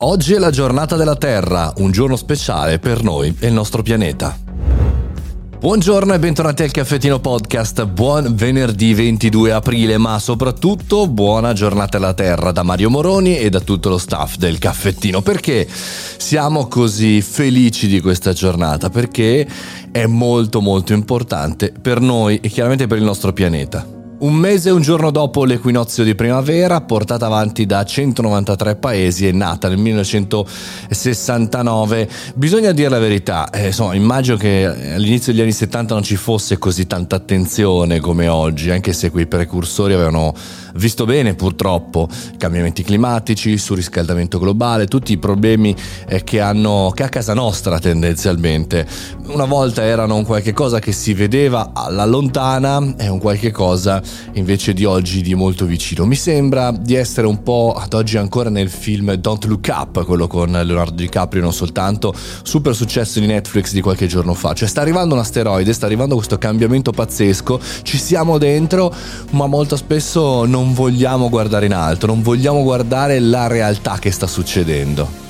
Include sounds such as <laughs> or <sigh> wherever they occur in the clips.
Oggi è la giornata della Terra, un giorno speciale per noi e il nostro pianeta. Buongiorno e bentornati al Caffettino Podcast, buon venerdì 22 aprile, ma soprattutto buona giornata alla Terra da Mario Moroni e da tutto lo staff del Caffettino. Perché siamo così felici di questa giornata? Perché è molto molto importante per noi e chiaramente per il nostro pianeta. Un mese e un giorno dopo l'equinozio di primavera, portata avanti da 193 paesi, è nata nel 1969. Bisogna dire la verità, eh, insomma, immagino che all'inizio degli anni 70 non ci fosse così tanta attenzione come oggi, anche se quei precursori avevano visto bene purtroppo cambiamenti climatici, surriscaldamento globale, tutti i problemi eh, che hanno che a casa nostra tendenzialmente. Una volta erano un qualche cosa che si vedeva alla lontana e un qualche cosa invece di oggi di molto vicino. Mi sembra di essere un po' ad oggi ancora nel film Don't Look Up, quello con Leonardo DiCaprio non soltanto, super successo di Netflix di qualche giorno fa. Cioè sta arrivando un asteroide, sta arrivando questo cambiamento pazzesco, ci siamo dentro, ma molto spesso non vogliamo guardare in alto, non vogliamo guardare la realtà che sta succedendo.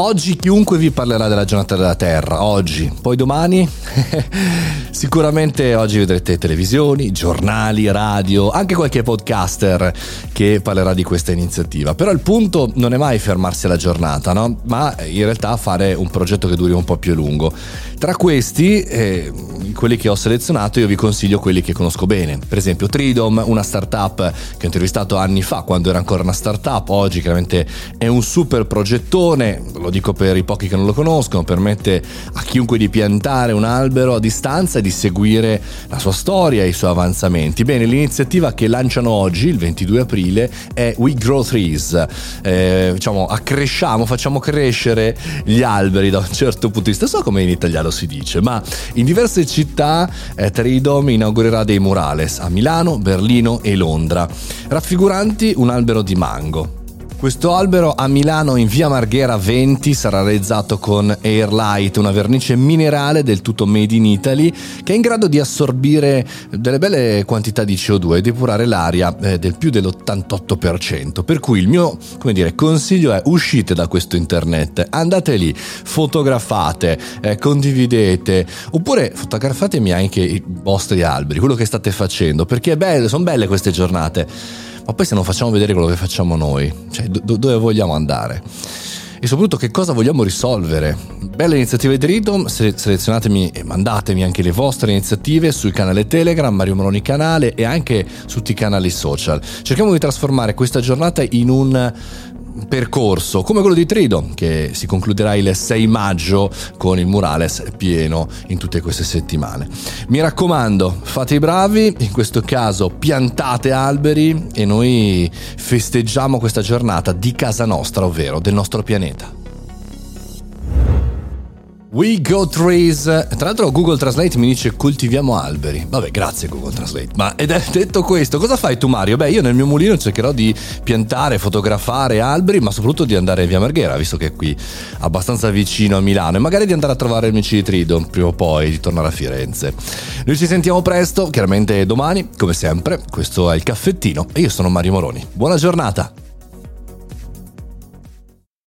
Oggi chiunque vi parlerà della giornata della Terra, oggi, poi domani <laughs> sicuramente oggi vedrete televisioni, giornali, radio, anche qualche podcaster che parlerà di questa iniziativa. Però il punto non è mai fermarsi alla giornata, no? ma in realtà fare un progetto che duri un po' più a lungo. Tra questi, eh, quelli che ho selezionato, io vi consiglio quelli che conosco bene. Per esempio Tridom, una startup che ho intervistato anni fa quando era ancora una startup, oggi chiaramente è un super progettone, lo dico per i pochi che non lo conoscono, permette a chiunque di piantare un albero a distanza e di seguire la sua storia e i suoi avanzamenti. Bene, l'iniziativa che lanciano oggi, il 22 aprile, è We Grow Trees. Eh, diciamo, accresciamo, facciamo crescere gli alberi da un certo punto di vista. So come in italiano si dice, ma in diverse città eh, Tridom inaugurerà dei murales a Milano, Berlino e Londra, raffiguranti un albero di mango. Questo albero a Milano in via Marghera 20 sarà realizzato con Airlight, una vernice minerale del tutto made in Italy che è in grado di assorbire delle belle quantità di CO2 e depurare l'aria eh, del più dell'88%. Per cui il mio dire, consiglio è uscite da questo internet, andate lì, fotografate, eh, condividete oppure fotografatemi anche i vostri alberi, quello che state facendo, perché bello, sono belle queste giornate ma poi se non facciamo vedere quello che facciamo noi, cioè do- dove vogliamo andare? E soprattutto che cosa vogliamo risolvere? Belle iniziative di Ritom, selezionatemi e mandatemi anche le vostre iniziative sul canale Telegram, Mario Moroni canale e anche su tutti i canali social. Cerchiamo di trasformare questa giornata in un percorso come quello di Trido che si concluderà il 6 maggio con il murales pieno in tutte queste settimane. Mi raccomando, fate i bravi, in questo caso piantate alberi e noi festeggiamo questa giornata di casa nostra, ovvero del nostro pianeta. We Go Trees. Tra l'altro Google Translate mi dice coltiviamo alberi. Vabbè, grazie Google Translate. Ma ed è detto questo, cosa fai tu Mario? Beh, io nel mio mulino cercherò di piantare, fotografare alberi, ma soprattutto di andare Via Marghera, visto che è qui abbastanza vicino a Milano, e magari di andare a trovare il di Trido, prima o poi, di tornare a Firenze. Noi ci sentiamo presto, chiaramente domani, come sempre. Questo è il caffettino e io sono Mario Moroni. Buona giornata!